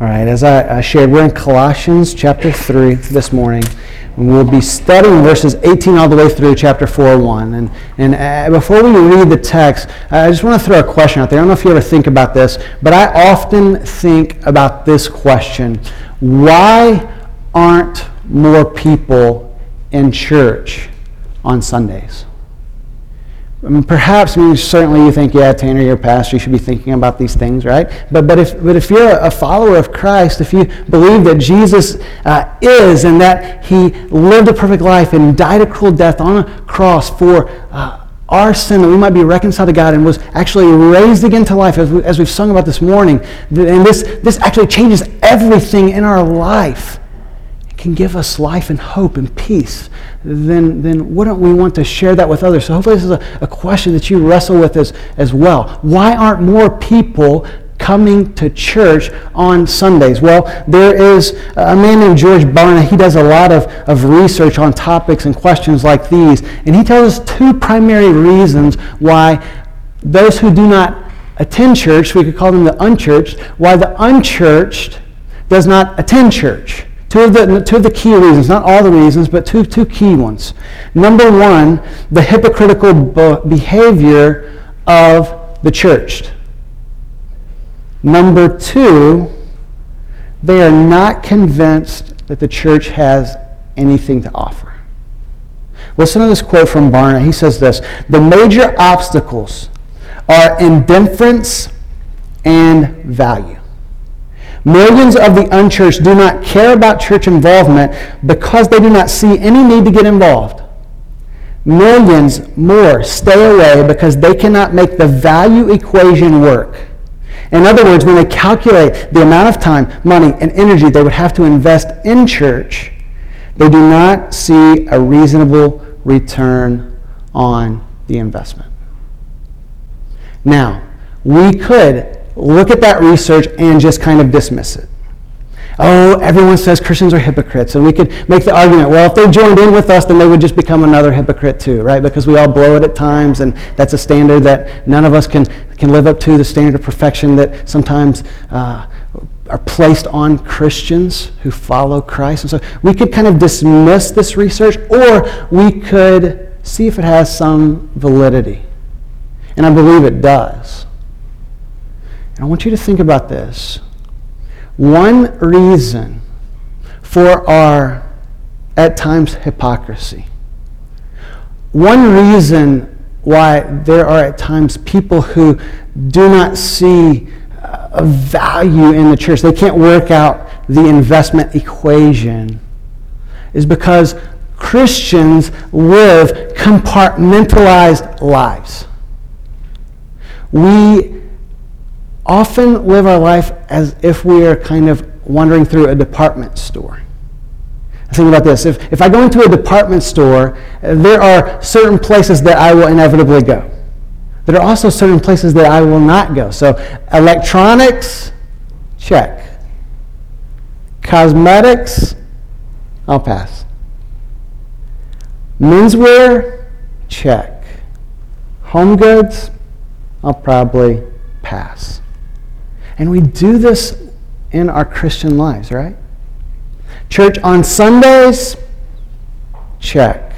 All right, as I, I shared, we're in Colossians chapter 3 this morning. And we'll be studying verses 18 all the way through chapter 4 1. And, and uh, before we read the text, I just want to throw a question out there. I don't know if you ever think about this, but I often think about this question Why aren't more people in church on Sundays? I mean, perhaps, I mean, certainly you think, yeah, Tanner, you're a pastor, you should be thinking about these things, right? But, but, if, but if you're a follower of Christ, if you believe that Jesus uh, is and that he lived a perfect life and died a cruel death on a cross for uh, our sin, that we might be reconciled to God and was actually raised again to life, as, we, as we've sung about this morning, and this, this actually changes everything in our life can give us life and hope and peace, then, then wouldn't we want to share that with others? So hopefully this is a, a question that you wrestle with as, as well. Why aren't more people coming to church on Sundays? Well, there is a man named George Barna. He does a lot of, of research on topics and questions like these. And he tells us two primary reasons why those who do not attend church, we could call them the unchurched, why the unchurched does not attend church. Two of, the, two of the key reasons, not all the reasons, but two, two key ones. Number one, the hypocritical behavior of the church. Number two, they are not convinced that the church has anything to offer. Listen to this quote from Barna. He says this The major obstacles are indifference and value. Millions of the unchurched do not care about church involvement because they do not see any need to get involved. Millions more stay away because they cannot make the value equation work. In other words, when they calculate the amount of time, money, and energy they would have to invest in church, they do not see a reasonable return on the investment. Now, we could look at that research and just kind of dismiss it. Oh, everyone says Christians are hypocrites. And we could make the argument, well, if they joined in with us, then they would just become another hypocrite too, right? Because we all blow it at times, and that's a standard that none of us can, can live up to, the standard of perfection that sometimes uh, are placed on Christians who follow Christ. And so we could kind of dismiss this research, or we could see if it has some validity. And I believe it does. And I want you to think about this. One reason for our, at times, hypocrisy. One reason why there are at times people who do not see uh, a value in the church, they can't work out the investment equation, is because Christians live compartmentalized lives. We often live our life as if we are kind of wandering through a department store. Think about this. If, if I go into a department store, there are certain places that I will inevitably go. There are also certain places that I will not go. So, electronics, check. Cosmetics, I'll pass. Menswear, check. Home goods, I'll probably pass. And we do this in our Christian lives, right? Church on Sundays, check.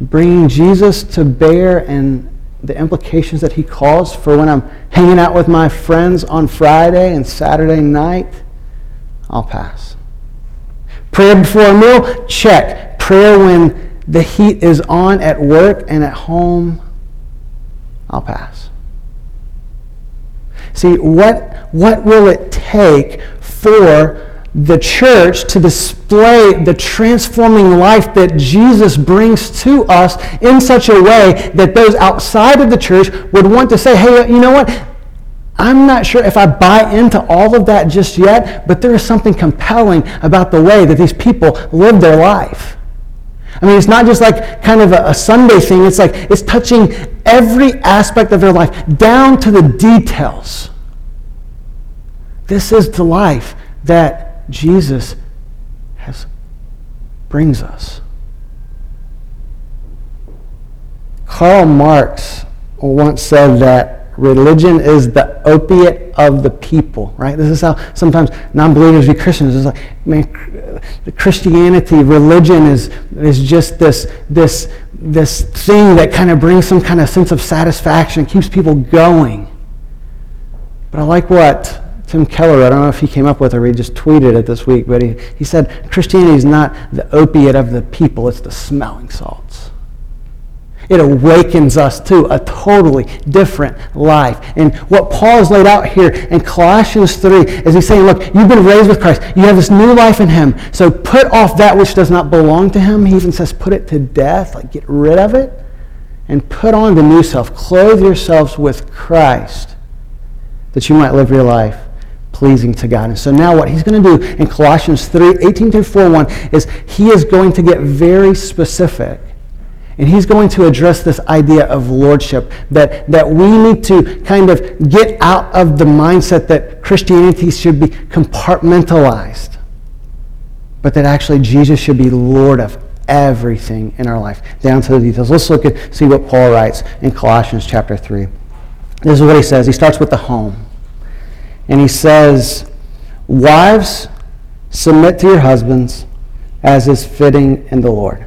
Bringing Jesus to bear and the implications that he calls for when I'm hanging out with my friends on Friday and Saturday night, I'll pass. Prayer before a meal, check. Prayer when the heat is on at work and at home, I'll pass. See, what, what will it take for the church to display the transforming life that Jesus brings to us in such a way that those outside of the church would want to say, hey, you know what? I'm not sure if I buy into all of that just yet, but there is something compelling about the way that these people live their life. I mean, it's not just like kind of a, a, Sunday thing. It's like it's touching every aspect of their life, down to the details. This is the life that Jesus has brings us. Karl Marx once said that Religion is the opiate of the people, right? This is how sometimes non-believers view Christians. It's like, man, Christianity, religion is, is just this, this, this thing that kind of brings some kind of sense of satisfaction, keeps people going. But I like what Tim Keller, I don't know if he came up with it or he just tweeted it this week, but he, he said Christianity is not the opiate of the people, it's the smelling salts. It awakens us to a totally different life. And what Paul has laid out here in Colossians 3 is he's saying, look, you've been raised with Christ. You have this new life in him. So put off that which does not belong to him. He even says, put it to death, like get rid of it, and put on the new self. Clothe yourselves with Christ that you might live your life pleasing to God. And so now what he's going to do in Colossians 3, 18 through 4, 1 is he is going to get very specific. And he's going to address this idea of lordship, that, that we need to kind of get out of the mindset that Christianity should be compartmentalized, but that actually Jesus should be Lord of everything in our life, down to the details. Let's look at see what Paul writes in Colossians chapter 3. This is what he says. He starts with the home. And he says, Wives, submit to your husbands as is fitting in the Lord.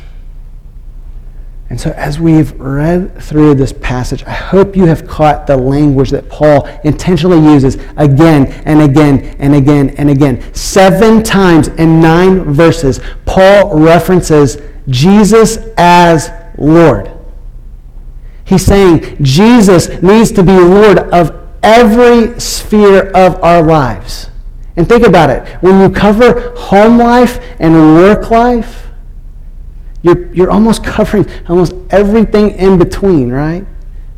And so, as we've read through this passage, I hope you have caught the language that Paul intentionally uses again and again and again and again. Seven times in nine verses, Paul references Jesus as Lord. He's saying Jesus needs to be Lord of every sphere of our lives. And think about it. When you cover home life and work life, you're, you're almost covering almost everything in between, right?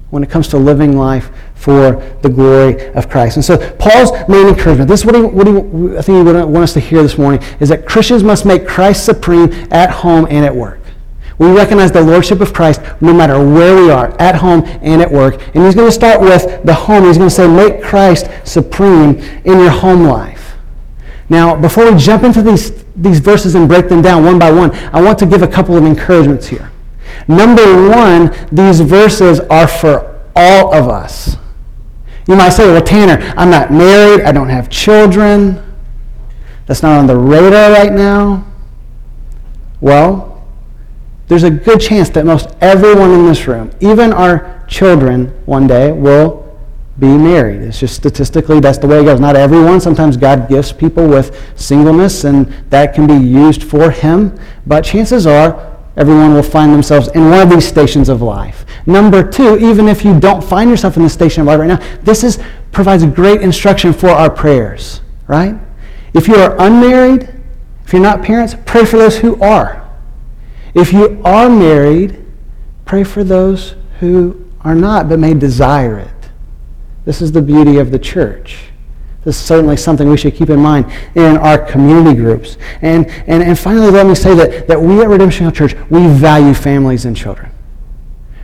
When it comes to living life for the glory of Christ. And so Paul's main encouragement, this is what, he, what he, I think he would want us to hear this morning, is that Christians must make Christ supreme at home and at work. We recognize the lordship of Christ no matter where we are, at home and at work. And he's going to start with the home. He's going to say, make Christ supreme in your home life. Now, before we jump into these, these verses and break them down one by one, I want to give a couple of encouragements here. Number one, these verses are for all of us. You might say, well, Tanner, I'm not married, I don't have children, that's not on the radar right now. Well, there's a good chance that most everyone in this room, even our children, one day will be married. It's just statistically, that's the way it goes. Not everyone. Sometimes God gifts people with singleness, and that can be used for Him. But chances are, everyone will find themselves in one of these stations of life. Number two, even if you don't find yourself in the station of life right now, this is, provides great instruction for our prayers, right? If you are unmarried, if you're not parents, pray for those who are. If you are married, pray for those who are not but may desire it. This is the beauty of the church. This is certainly something we should keep in mind in our community groups. And, and, and finally, let me say that, that we at Redemption Hill Church, we value families and children.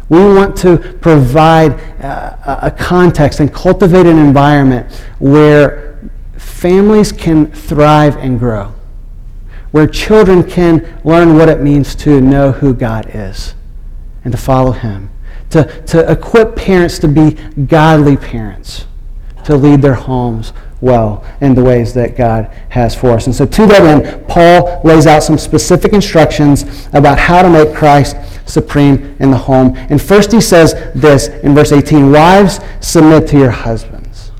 We want to provide uh, a context and cultivate an environment where families can thrive and grow, where children can learn what it means to know who God is and to follow Him to, to equip parents to be godly parents, to lead their homes well in the ways that God has for us. And so, to that end, Paul lays out some specific instructions about how to make Christ supreme in the home. And first, he says this in verse 18 Wives, submit to your husbands.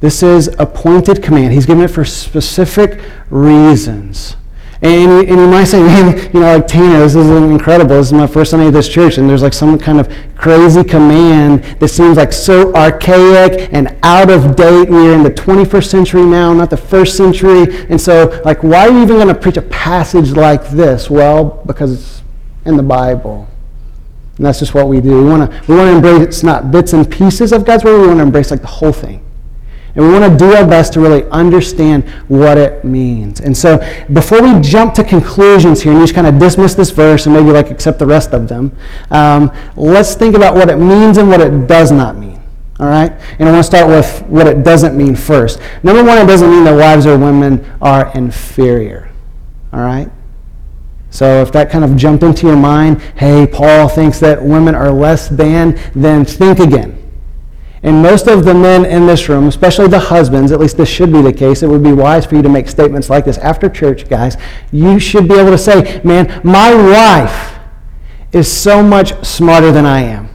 This is appointed command. He's given it for specific reasons. And and you might say, man, you know, like Tanner, this is incredible. This is my first Sunday at this church, and there's like some kind of crazy command that seems like so archaic and out of date. We're in the 21st century now, not the first century. And so, like, why are you even going to preach a passage like this? Well, because it's in the Bible. And that's just what we do. We want to we want to embrace not bits and pieces of God's word. We want to embrace like the whole thing. And we want to do our best to really understand what it means. And so before we jump to conclusions here and just kind of dismiss this verse and maybe like accept the rest of them, um, let's think about what it means and what it does not mean. All right? And I want to start with what it doesn't mean first. Number one, it doesn't mean that wives or women are inferior. All right? So if that kind of jumped into your mind, hey, Paul thinks that women are less than, then think again. And most of the men in this room, especially the husbands, at least this should be the case, it would be wise for you to make statements like this after church, guys. You should be able to say, man, my wife is so much smarter than I am.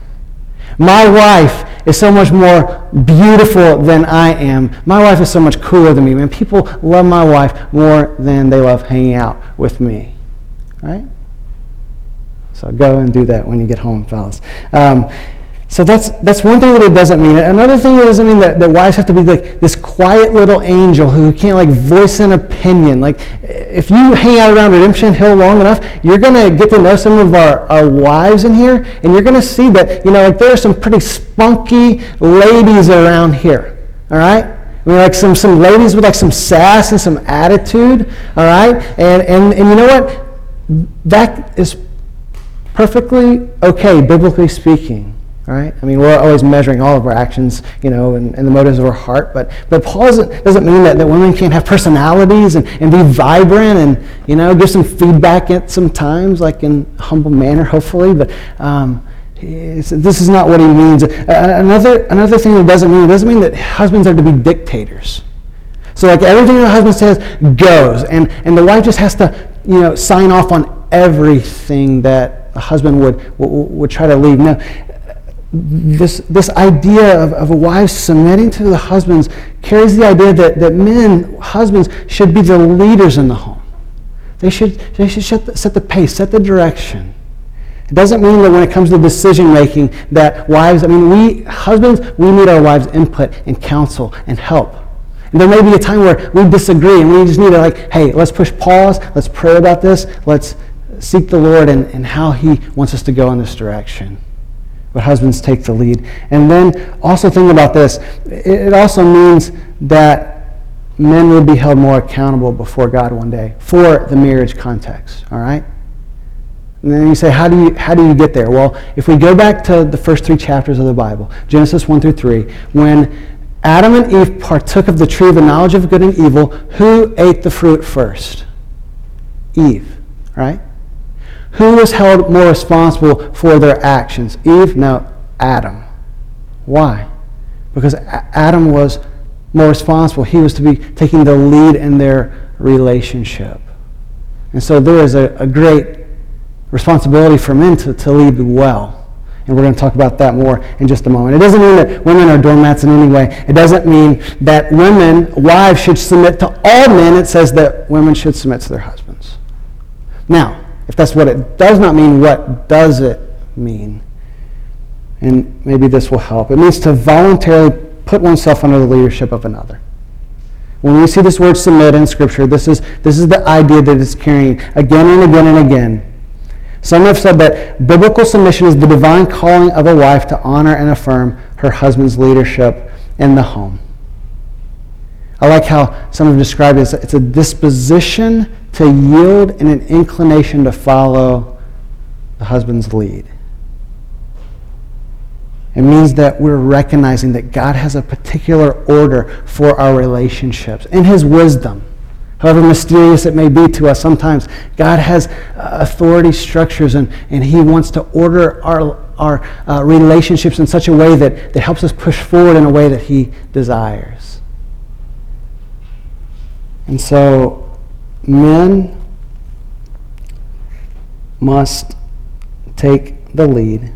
My wife is so much more beautiful than I am. My wife is so much cooler than me. Man, people love my wife more than they love hanging out with me. Right? So go and do that when you get home, fellas. Um, so that's, that's one thing that it doesn't mean. Another thing it doesn't mean that, that wives have to be like this quiet little angel who can't like voice an opinion. Like if you hang out around Redemption Hill long enough, you're going to get to know some of our, our wives in here, and you're going to see that, you know, like there are some pretty spunky ladies around here. All right? I mean, like some, some ladies with like some sass and some attitude, all right? And, and, and you know what? That is perfectly okay, biblically speaking. Right? I mean, we're always measuring all of our actions, you know, and, and the motives of our heart. But, but Paul doesn't, doesn't mean that, that women can't have personalities and, and be vibrant and, you know, give some feedback at some times, like in a humble manner, hopefully. But um, this is not what he means. Another, another thing that doesn't mean, it doesn't mean that husbands are to be dictators. So like everything the husband says goes. And, and the wife just has to, you know, sign off on everything that the husband would, would, would try to leave. Now, this, this idea of, of wife submitting to the husbands carries the idea that, that men, husbands, should be the leaders in the home. They should, they should set the, set the pace, set the direction. It doesn't mean that when it comes to decision making that wives, I mean, we, husbands, we need our wives' input and counsel and help. And there may be a time where we disagree and we just need to like, hey, let's push pause, let's pray about this, let's seek the Lord and, and how he wants us to go in this direction but husbands take the lead. And then also think about this it also means that men will be held more accountable before God one day for the marriage context, all right? And then you say, how do you, how do you get there? Well, if we go back to the first three chapters of the Bible, Genesis 1 through 3, when Adam and Eve partook of the tree of the knowledge of good and evil, who ate the fruit first? Eve, right? Who was held more responsible for their actions? Eve? No, Adam. Why? Because Adam was more responsible. He was to be taking the lead in their relationship. And so there is a, a great responsibility for men to, to lead well. And we're going to talk about that more in just a moment. It doesn't mean that women are doormats in any way. It doesn't mean that women, wives, should submit to all men. It says that women should submit to their husbands. Now, if that's what it does not mean, what does it mean? And maybe this will help. It means to voluntarily put oneself under the leadership of another. When we see this word submit in Scripture, this is, this is the idea that it's carrying again and again and again. Some have said that biblical submission is the divine calling of a wife to honor and affirm her husband's leadership in the home. I like how some have described it as it's a disposition to yield and an inclination to follow the husband's lead. It means that we're recognizing that God has a particular order for our relationships in His wisdom. However mysterious it may be to us sometimes, God has uh, authority structures and, and He wants to order our, our uh, relationships in such a way that, that helps us push forward in a way that He desires. And so men must take the lead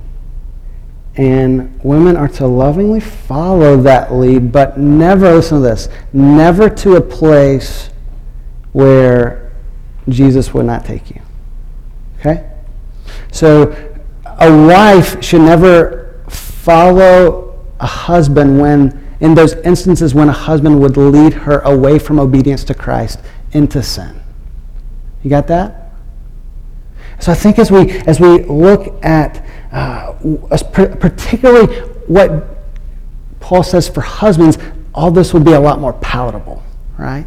And women are to lovingly follow that lead, but never, listen to this, never to a place where Jesus would not take you. Okay? So a wife should never follow a husband when, in those instances when a husband would lead her away from obedience to Christ into sin. You got that? So I think as we, as we look at uh, particularly what Paul says for husbands, all this would be a lot more palatable, right?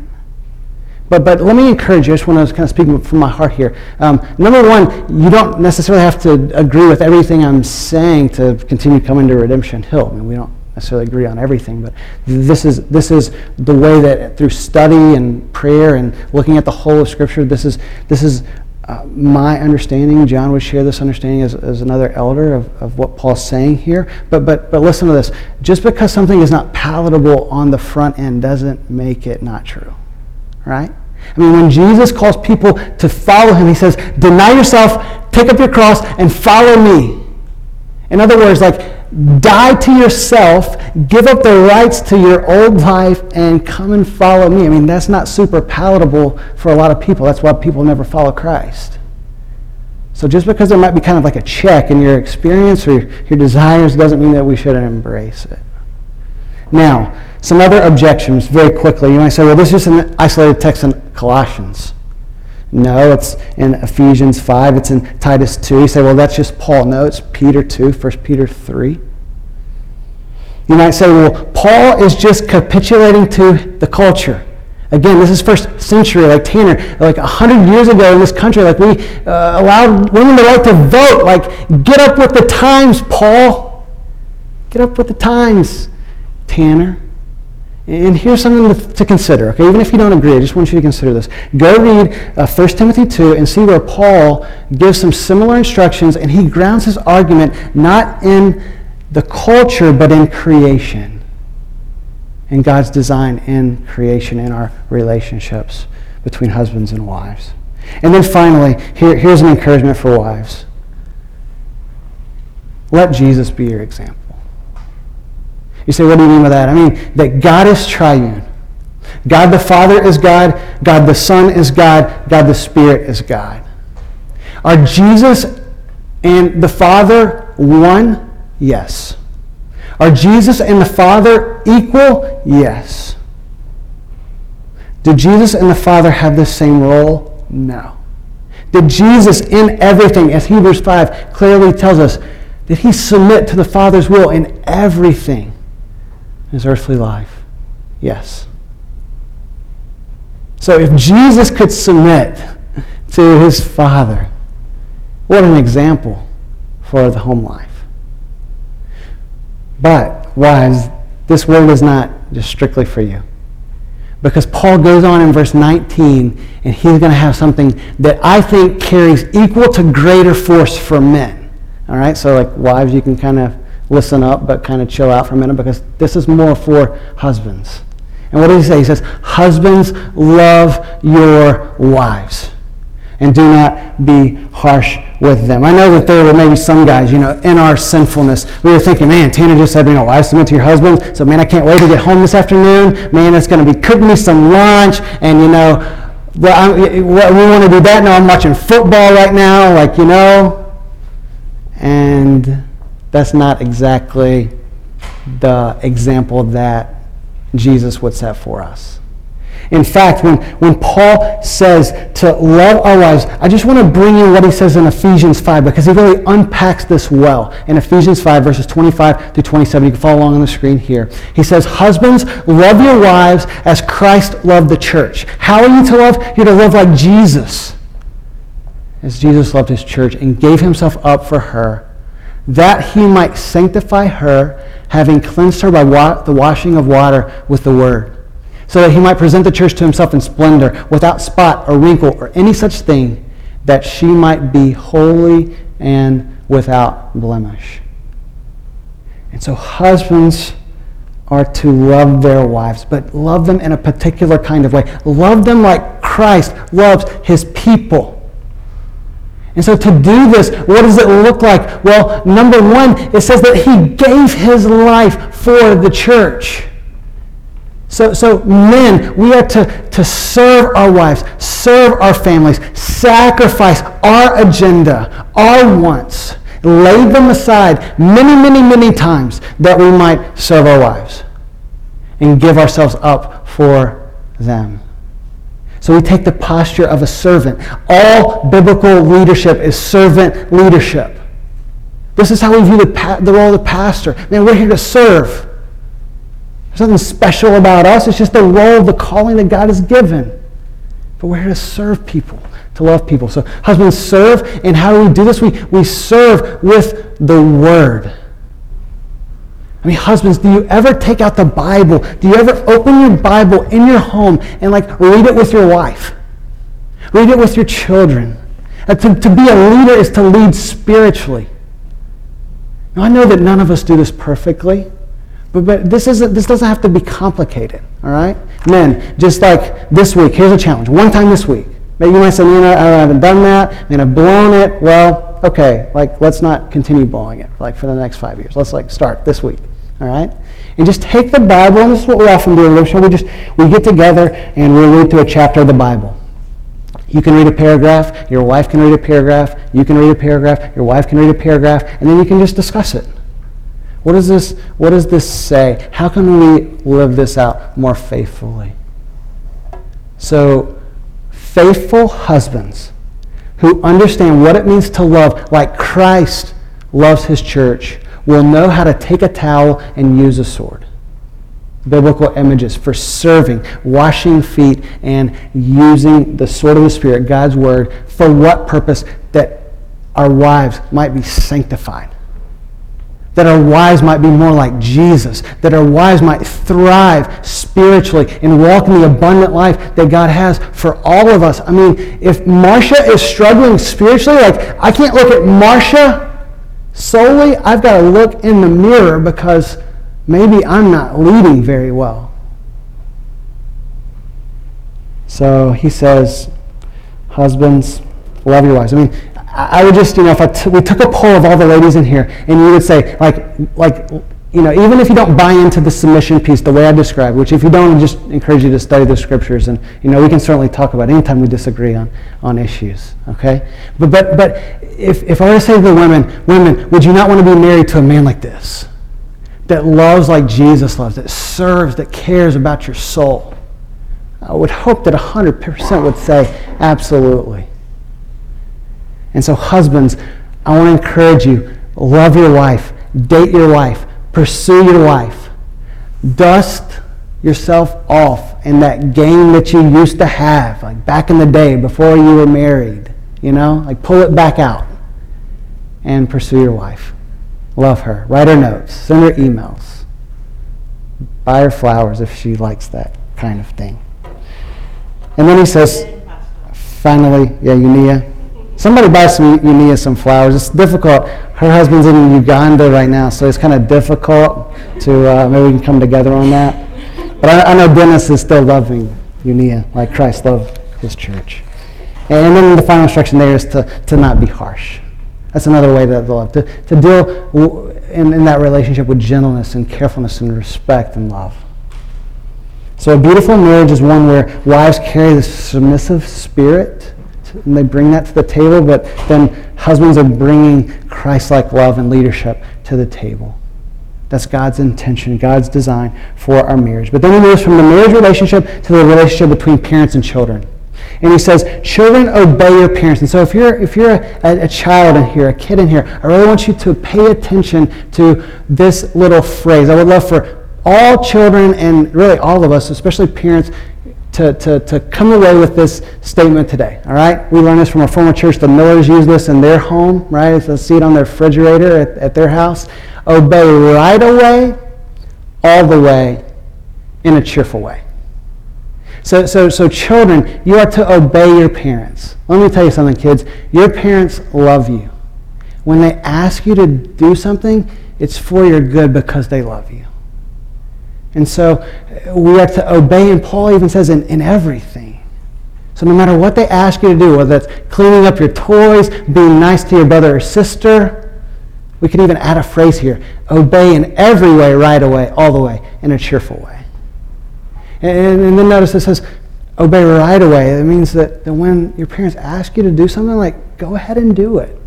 But, but let me encourage you. I just want to kind of speak from my heart here. Um, number one, you don't necessarily have to agree with everything I'm saying to continue coming to Redemption Hill. I mean, we don't necessarily agree on everything, but this is, this is the way that through study and prayer and looking at the whole of Scripture, this is, this is uh, my understanding, John would share this understanding as, as another elder of, of what Paul's saying here. But, but, but listen to this. Just because something is not palatable on the front end doesn't make it not true. Right? I mean, when Jesus calls people to follow him, he says, deny yourself, take up your cross, and follow me. In other words, like, die to yourself, give up the rights to your old life, and come and follow me. I mean, that's not super palatable for a lot of people. That's why people never follow Christ. So just because there might be kind of like a check in your experience or your desires doesn't mean that we shouldn't embrace it. Now, some other objections very quickly. You might say, well, this is an isolated text in Colossians. No, it's in Ephesians 5. It's in Titus 2. You say, well, that's just Paul. No, it's Peter 2, 1 Peter 3. You might say, well, Paul is just capitulating to the culture. Again, this is first century, like Tanner, like 100 years ago in this country, like we uh, allowed women the right to vote. Like, get up with the times, Paul. Get up with the times, Tanner. And here's something to, consider, okay? Even if you don't agree, I just want you to consider this. Go read uh, 1 Timothy 2 and see where Paul gives some similar instructions, and he grounds his argument not in the culture, but in creation. In God's design in creation, in our relationships between husbands and wives. And then finally, here, here's an encouragement for wives let Jesus be your example. You say, what do you mean by that? I mean that God is triune. God the Father is God, God the Son is God, God the Spirit is God. Are Jesus and the Father one? Yes. Are Jesus and the Father equal? Yes. Did Jesus and the Father have the same role? No. Did Jesus in everything, as Hebrews 5 clearly tells us, did he submit to the Father's will in everything? His earthly life? Yes. So if Jesus could submit to his Father, what an example for the home life. But, wives, this word is not just strictly for you. Because Paul goes on in verse 19, and he's going to have something that I think carries equal to greater force for men. All right? So, like, wives, you can kind of listen up, but kind of chill out for a minute because this is more for husbands. And what does he say? He says, Husbands, love your wives and do not be harsh with them. I know that there were maybe some guys, you know, in our sinfulness, we were thinking, man, Tanner just said, you know, wives submit to your husband. So, man, I can't wait to get home this afternoon. Man, it's going to be cooking me some lunch. And, you know, well, we want to do that. Now I'm watching football right now, like, you know. And that's not exactly the example that Jesus would set for us. In fact, when, when Paul says to love our wives, I just want to bring you what he says in Ephesians 5 because he really unpacks this well. In Ephesians 5, verses 25 to 27, you can follow along on the screen here. He says, Husbands, love your wives as Christ loved the church. How are you to love? You're to love like Jesus, as Jesus loved his church and gave himself up for her that he might sanctify her, having cleansed her by wa- the washing of water with the word, so that he might present the church to himself in splendor, without spot or wrinkle or any such thing, that she might be holy and without blemish. And so, husbands are to love their wives, but love them in a particular kind of way. Love them like Christ loves his people. And so to do this, what does it look like? Well, number one, it says that he gave his life for the church. So, so men, we are to, to serve our wives, serve our families, sacrifice our agenda, our wants, lay them aside many, many, many times that we might serve our wives and give ourselves up for them. So we take the posture of a servant. All biblical leadership is servant leadership. This is how we view the, pa- the role of the pastor. Man, we're here to serve. There's nothing special about us. It's just the role, the calling that God has given. But we're here to serve people, to love people. So husbands serve, and how do we do this? We, we serve with the word. I mean, husbands, do you ever take out the Bible? Do you ever open your Bible in your home and like read it with your wife? Read it with your children. Uh, to, to be a leader is to lead spiritually. Now, I know that none of us do this perfectly, but, but this, isn't, this doesn't have to be complicated, all right? Men, just like this week, here's a challenge. One time this week. Maybe you might say, know, I haven't done that, and I've blown it. Well, okay, like, let's not continue blowing it, like, for the next five years. Let's, like, start this week. All right? And just take the Bible, and this is what we often do worship. We just we get together and we read through a chapter of the Bible. You can read a paragraph, your wife can read a paragraph, you can read a paragraph, your wife can read a paragraph, and then you can just discuss it. What does this, what does this say? How can we live this out more faithfully? So, faithful husbands who understand what it means to love like Christ loves his church will know how to take a towel and use a sword. Biblical images for serving, washing feet, and using the sword of the Spirit, God's word, for what purpose? That our wives might be sanctified. That our wives might be more like Jesus. That our wives might thrive spiritually and walk in the abundant life that God has for all of us. I mean, if Marcia is struggling spiritually, like I can't look at Marcia solely, I've got to look in the mirror because maybe I'm not leading very well. So he says, husbands, love your wives. I mean, I would just, you know, if I t- we took a poll of all the ladies in here, and you would say, like, like, you know, even if you don't buy into the submission piece the way I described, which if you don't, I just encourage you to study the scriptures, and you know, we can certainly talk about anytime we disagree on, on issues. Okay, but but but if if I were to say to the women, women, would you not want to be married to a man like this, that loves like Jesus loves, that serves, that cares about your soul? I would hope that hundred percent would say absolutely. And so, husbands, I want to encourage you: love your wife, date your wife Pursue your wife. Dust yourself off in that game that you used to have, like back in the day before you were married. You know, like pull it back out and pursue your wife. Love her. Write her notes. Send her emails. Buy her flowers if she likes that kind of thing. And then he says, finally, yeah, Unia. Somebody buy some Unia some flowers. It's difficult her husband's in Uganda right now, so it's kind of difficult to uh, maybe we can come together on that. But I, I know Dennis is still loving Unia like Christ loved his church. And then the final instruction there is to, to not be harsh. That's another way to love, to, to deal in, in that relationship with gentleness and carefulness and respect and love. So a beautiful marriage is one where wives carry the submissive spirit and they bring that to the table, but then husbands are bringing Christ-like love and leadership to the table. That's God's intention, God's design for our marriage. But then he moves from the marriage relationship to the relationship between parents and children. And he says, children, obey your parents. And so if you're, if you're a, a, child in here, a kid in here, I really want you to pay attention to this little phrase. I would love for all children and really all of us, especially parents, to, to, to come away with this statement today. All right? We learned this from a former church. The Millers use this in their home, right? They see it on their refrigerator at, at their house. Obey right away, all the way, in a cheerful way. So, so, so children, you are to obey your parents. Let me tell you something, kids. Your parents love you. When they ask you to do something, it's for your good because they love you. And so uh, we are to obey, and Paul even says, in, in everything. So no matter what they ask you to do, whether it's cleaning up your toys, being nice to your brother or sister, we could even add a phrase here obey in every way, right away, all the way, in a cheerful way. And, and then notice it says obey right away. It means that, that when your parents ask you to do something, like go ahead and do it.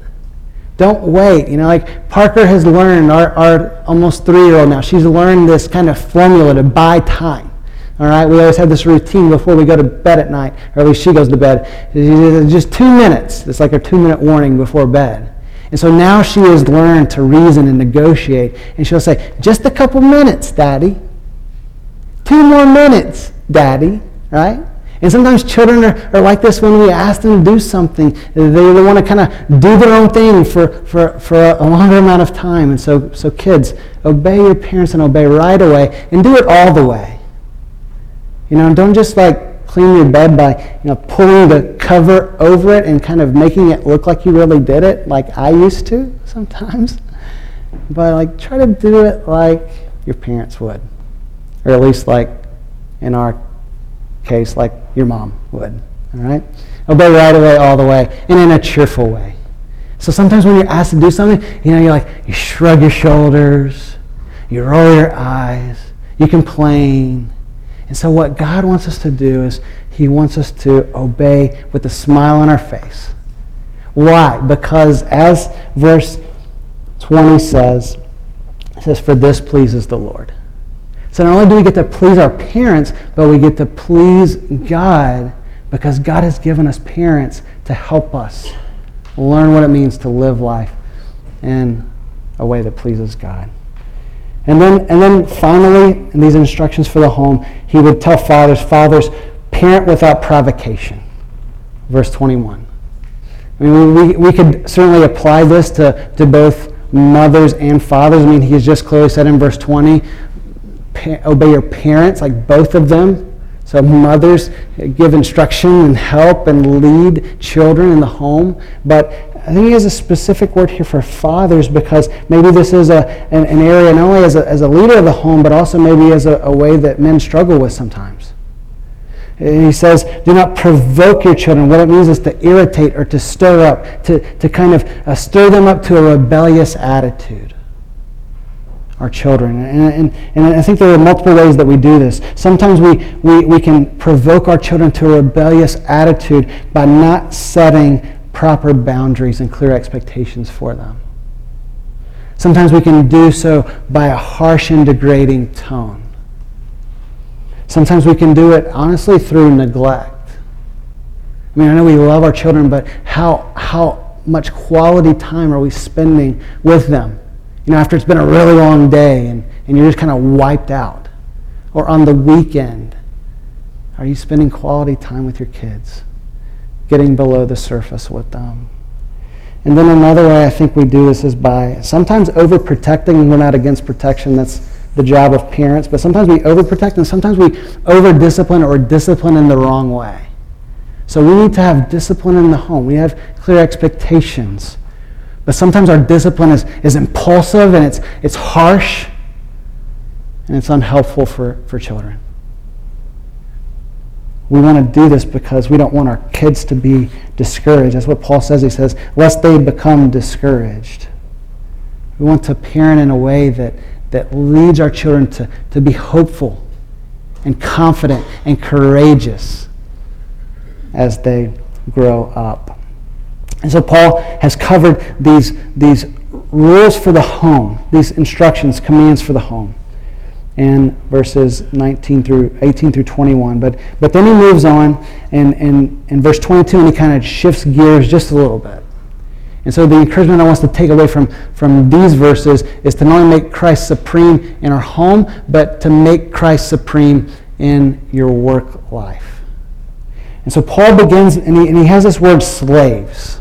Don't wait. You know, like Parker has learned, our, our almost three year old now, she's learned this kind of formula to buy time. All right, we always have this routine before we go to bed at night, or at least she goes to bed. Just two minutes. It's like a two minute warning before bed. And so now she has learned to reason and negotiate. And she'll say, just a couple minutes, Daddy. Two more minutes, Daddy. Right? And sometimes children are, are like this when we ask them to do something. They, they want to kind of do their own thing for, for, for a longer amount of time. And so, so kids, obey your parents and obey right away and do it all the way. You know, don't just like clean your bed by, you know, pulling the cover over it and kind of making it look like you really did it, like I used to sometimes. But like try to do it like your parents would. Or at least like in our case, like your mom would. All right? Obey right away, all the way, and in a cheerful way. So sometimes when you're asked to do something, you know, you're like, you shrug your shoulders, you roll your eyes, you complain, and so, what God wants us to do is He wants us to obey with a smile on our face. Why? Because, as verse 20 says, it says, For this pleases the Lord. So, not only do we get to please our parents, but we get to please God because God has given us parents to help us learn what it means to live life in a way that pleases God. And then, and then finally, in these instructions for the home, he would tell fathers, fathers, parent without provocation. Verse 21. I mean, we, we could certainly apply this to, to both mothers and fathers. I mean, he's just clearly said in verse 20, obey your parents, like both of them. So mothers give instruction and help and lead children in the home. But I think he has a specific word here for fathers because maybe this is a, an, an area not only as a, as a leader of the home, but also maybe as a, a way that men struggle with sometimes. He says, do not provoke your children. What it means is to irritate or to stir up, to, to kind of uh, stir them up to a rebellious attitude. Our children. And, and, and I think there are multiple ways that we do this. Sometimes we, we, we can provoke our children to a rebellious attitude by not setting proper boundaries and clear expectations for them. Sometimes we can do so by a harsh and degrading tone. Sometimes we can do it, honestly, through neglect. I mean, I know we love our children, but how, how much quality time are we spending with them? You know, after it's been a really long day and, and you're just kind of wiped out. Or on the weekend, are you spending quality time with your kids? getting below the surface with them. And then another way I think we do this is by sometimes overprotecting. We're not against protection. That's the job of parents. But sometimes we overprotect and sometimes we over-discipline or discipline in the wrong way. So we need to have discipline in the home. We have clear expectations. But sometimes our discipline is, is impulsive and it's, it's harsh and it's unhelpful for, for children. We want to do this because we don't want our kids to be discouraged. That's what Paul says. He says, lest they become discouraged. We want to parent in a way that, that leads our children to, to be hopeful and confident and courageous as they grow up. And so Paul has covered these, these rules for the home, these instructions, commands for the home in verses 19 through 18 through 21. But, but then he moves on and in, verse 22 and he kind of shifts gears just a little bit. And so the encouragement I want to take away from, from these verses is to not only make Christ supreme in our home, but to make Christ supreme in your work life. And so Paul begins, and he, and he has this word slaves.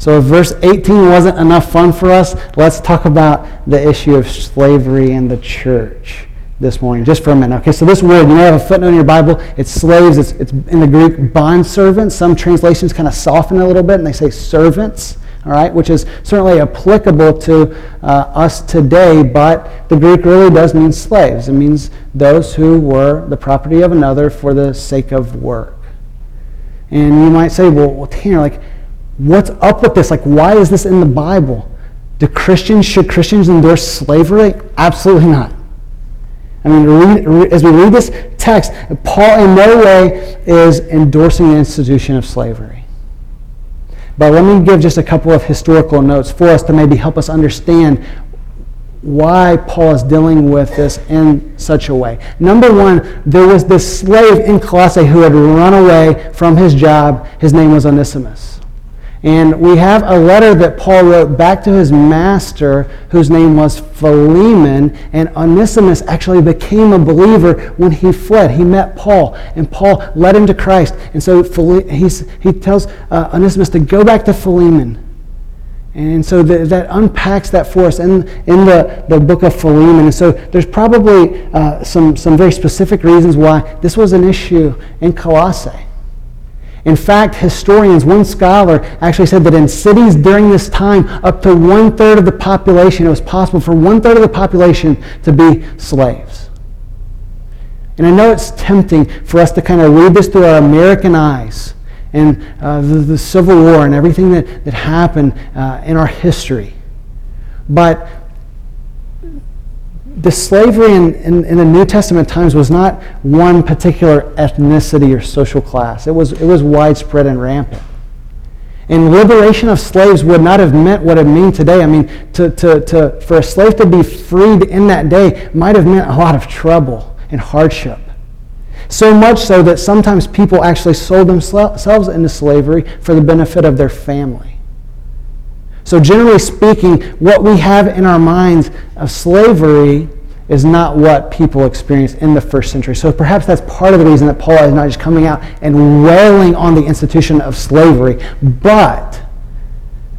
So if verse 18 wasn't enough fun for us, let's talk about the issue of slavery in the church this morning, just for a minute. Okay, so this word, you may have a footnote in your Bible. It's slaves. It's, it's in the Greek bond servants. Some translations kind of soften a little bit and they say servants, all right, which is certainly applicable to uh, us today, but the Greek really does mean slaves. It means those who were the property of another for the sake of work. And you might say, well, well Tanner, like, what's up with this? Like, why is this in the Bible? Do Christians, should Christians endorse slavery? Absolutely not. I mean, read, as we read this text, Paul in no way is endorsing the institution of slavery. But let me give just a couple of historical notes for us to maybe help us understand why Paul is dealing with this in such a way. Number one, there was this slave in Colossae who had run away from his job. His name was Onesimus. And we have a letter that Paul wrote back to his master, whose name was Philemon. And Onesimus actually became a believer when he fled. He met Paul, and Paul led him to Christ. And so he tells uh, Onesimus to go back to Philemon. And so the, that unpacks that for us in, in the, the book of Philemon. And so there's probably uh, some, some very specific reasons why this was an issue in Colossae. In fact, historians, one scholar actually said that in cities during this time, up to one third of the population, it was possible for one third of the population to be slaves. And I know it's tempting for us to kind of read this through our American eyes and uh, the, the, Civil War and everything that, that happened uh, in our history. But the slavery in, in, in, the New Testament times was not one particular ethnicity or social class. It was, it was widespread and rampant. And liberation of slaves would not have meant what it means today. I mean, to, to, to, for a slave to be freed in that day might have meant a lot of trouble and hardship. So much so that sometimes people actually sold themselves into slavery for the benefit of their family. So, generally speaking, what we have in our minds of slavery is not what people experienced in the first century. So perhaps that's part of the reason that Paul is not just coming out and wailing on the institution of slavery. But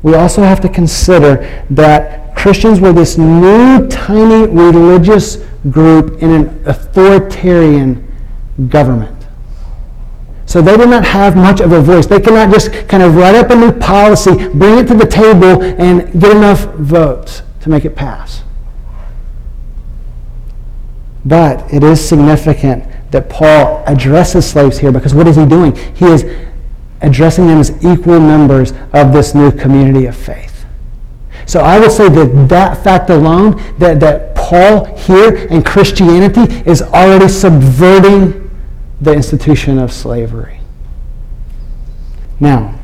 we also have to consider that Christians were this new, tiny religious group in an authoritarian government. So they did not have much of a voice. They could not just kind of write up a new policy, bring it to the table, and get enough votes to make it pass. But it is significant that Paul addresses slaves here because what is he doing? He is addressing them as equal members of this new community of faith. So I would say that that fact alone, that, that Paul here in Christianity is already subverting the institution of slavery. Now,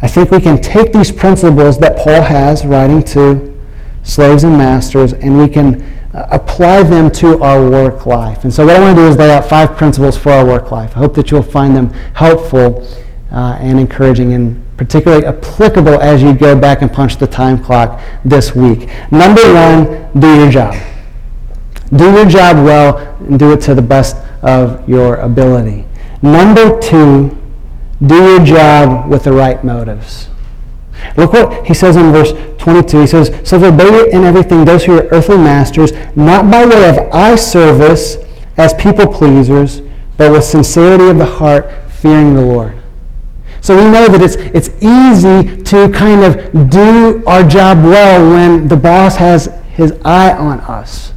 I think we can take these principles that Paul has writing to slaves and masters and we can uh, apply them to our work life. And so what I want to do is lay out five principles for our work life. I hope that you'll find them helpful uh, and encouraging and particularly applicable as you go back and punch the time clock this week. Number one, do your job. Do your job well and do it to the best of your ability. Number two, do your job with the right motives. Look what he says in verse 22. He says, So obey in everything those who are earthly masters, not by way of eye service as people pleasers, but with sincerity of the heart, fearing the Lord. So we know that it's, it's easy to kind of do our job well when the boss has his eye on us.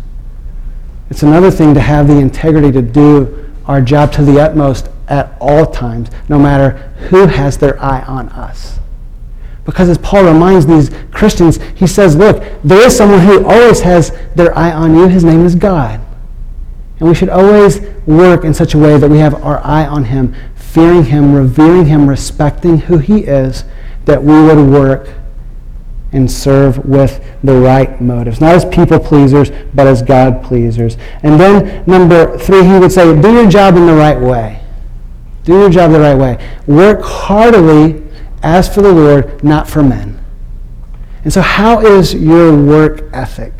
It's another thing to have the integrity to do our job to the utmost at all times, no matter who has their eye on us. Because as Paul reminds these Christians, he says, look, there is someone who always has their eye on you. His name is God. And we should always work in such a way that we have our eye on him, fearing him, revering him, respecting who he is, that we would work and serve with the right motives. Not as people pleasers, but as God pleasers. And then, number three, he would say, do your job in the right way. Do your job the right way. Work heartily as for the Lord, not for men. And so, how is your work ethic?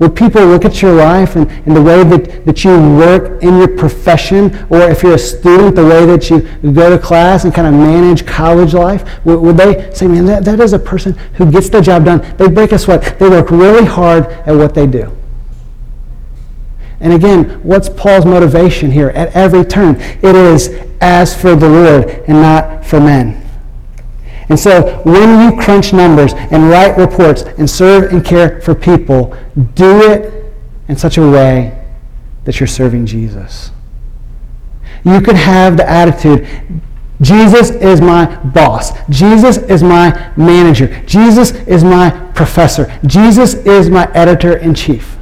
Would people look at your life and, and the way that, that you work in your profession, or if you're a student, the way that you go to class and kind of manage college life? Would, would they say, man, that, that is a person who gets the job done? They break a sweat. They work really hard at what they do. And again, what's Paul's motivation here at every turn? It is as for the Lord and not for men. And so when you crunch numbers and write reports and serve and care for people, do it in such a way that you're serving Jesus. You could have the attitude, Jesus is my boss. Jesus is my manager. Jesus is my professor. Jesus is my editor in chief.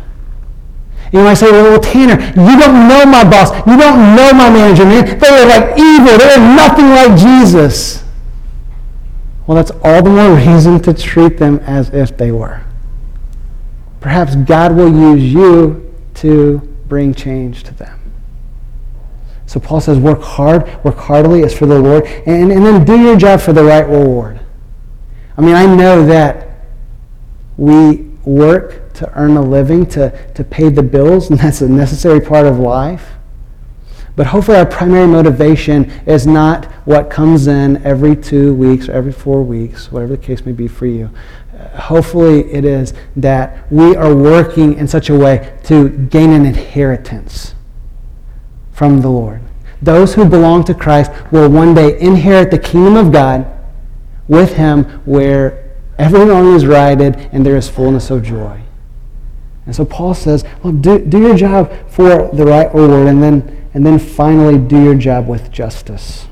You might say, well, Tanner, you don't know my boss. You don't know my manager, man. They are like evil. They are nothing like Jesus. Well, that's all the more reason to treat them as if they were. Perhaps God will use you to bring change to them. So Paul says, work hard, work heartily as for the Lord, and, and then do your job for the right reward. I mean, I know that we work to earn a living, to, to pay the bills, and that's a necessary part of life. But hopefully, our primary motivation is not what comes in every two weeks or every four weeks, whatever the case may be for you. Uh, hopefully, it is that we are working in such a way to gain an inheritance from the Lord. Those who belong to Christ will one day inherit the kingdom of God with Him where every wrong is righted and there is fullness of joy. And so Paul says, well, do, do your job for the right reward and then, and then finally do your job with justice.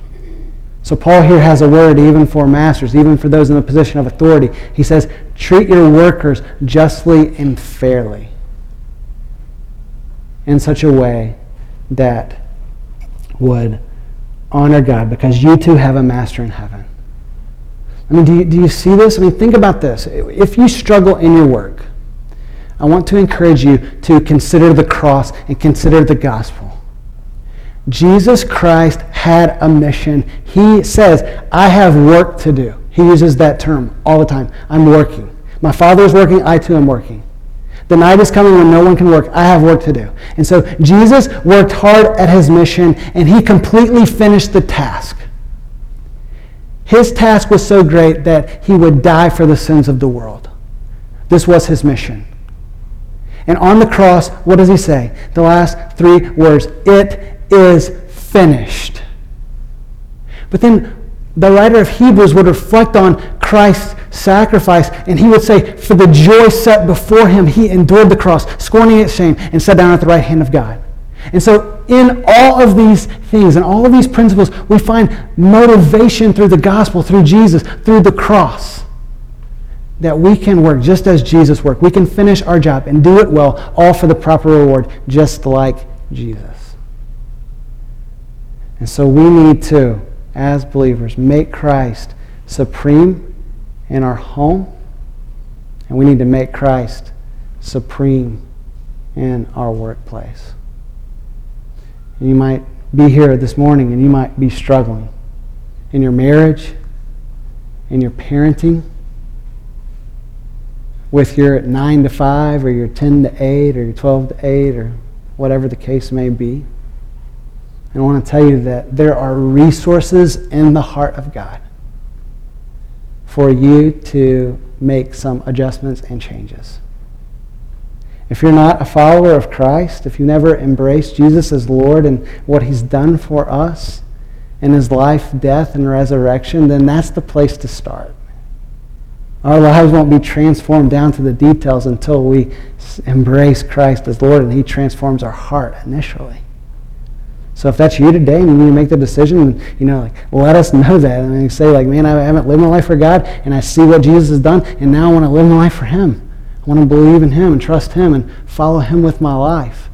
So Paul here has a word even for masters, even for those in a position of authority. He says, treat your workers justly and fairly in such a way that would honor God because you too have a master in heaven. I mean, do you, do you see this? I mean, think about this. If you struggle in your work, I want to encourage you to consider the cross and consider the gospel. Jesus Christ had a mission. He says, I have work to do. He uses that term all the time. I'm working. My Father is working. I too am working. The night is coming when no one can work. I have work to do. And so Jesus worked hard at his mission and he completely finished the task. His task was so great that he would die for the sins of the world. This was his mission. And on the cross, what does he say? The last three words It is finished. But then the writer of Hebrews would reflect on Christ's sacrifice, and he would say, For the joy set before him, he endured the cross, scorning its shame, and sat down at the right hand of God. And so, in all of these things and all of these principles, we find motivation through the gospel, through Jesus, through the cross, that we can work just as Jesus worked. We can finish our job and do it well, all for the proper reward, just like Jesus. And so, we need to as believers make Christ supreme in our home, and we need to make Christ supreme in our workplace. And you might be here this morning and you might be struggling in your marriage, in your parenting, with your 9 to 5 or your 10 to 8 or your 12 to 8 or whatever the case may be. And I want to tell you that there are resources in the heart of God for you to make some adjustments and changes. If you're not a follower of Christ, if you never embraced Jesus as Lord and what he's done for us in his life, death, and resurrection, then that's the place to start. Our lives won't be transformed down to the details until we embrace Christ as Lord and he transforms our heart initially. So if that's you today and you need to make the decision, and, you know, like, let us know that. And say, like, man, I haven't lived my life for God, and I see what Jesus has done, and now I want to live my life for Him. I want to believe in Him and trust Him and follow Him with my life.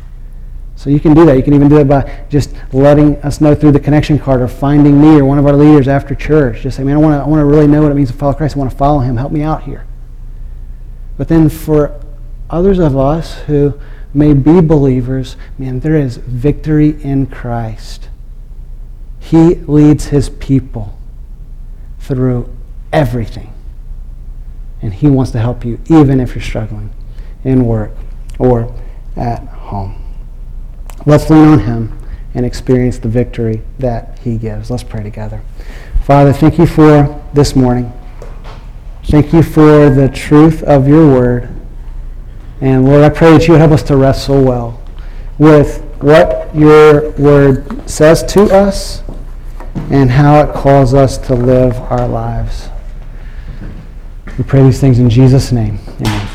So you can do that. You can even do it by just letting us know through the connection card or finding me or one of our leaders after church. Just say, man, I want to, I want to really know what it means to follow Christ. I want to follow Him. Help me out here. But then for others of us who may be believers, man, there is victory in Christ. He leads his people through everything. And he wants to help you, even if you're struggling in work or at home. Let's lean on him and experience the victory that he gives. Let's pray together. Father, thank you for this morning. Thank you for the truth of your word. And Lord, I pray that you help us to wrestle well with what your word says to us and how it calls us to live our lives. We pray these things in Jesus' name. Amen.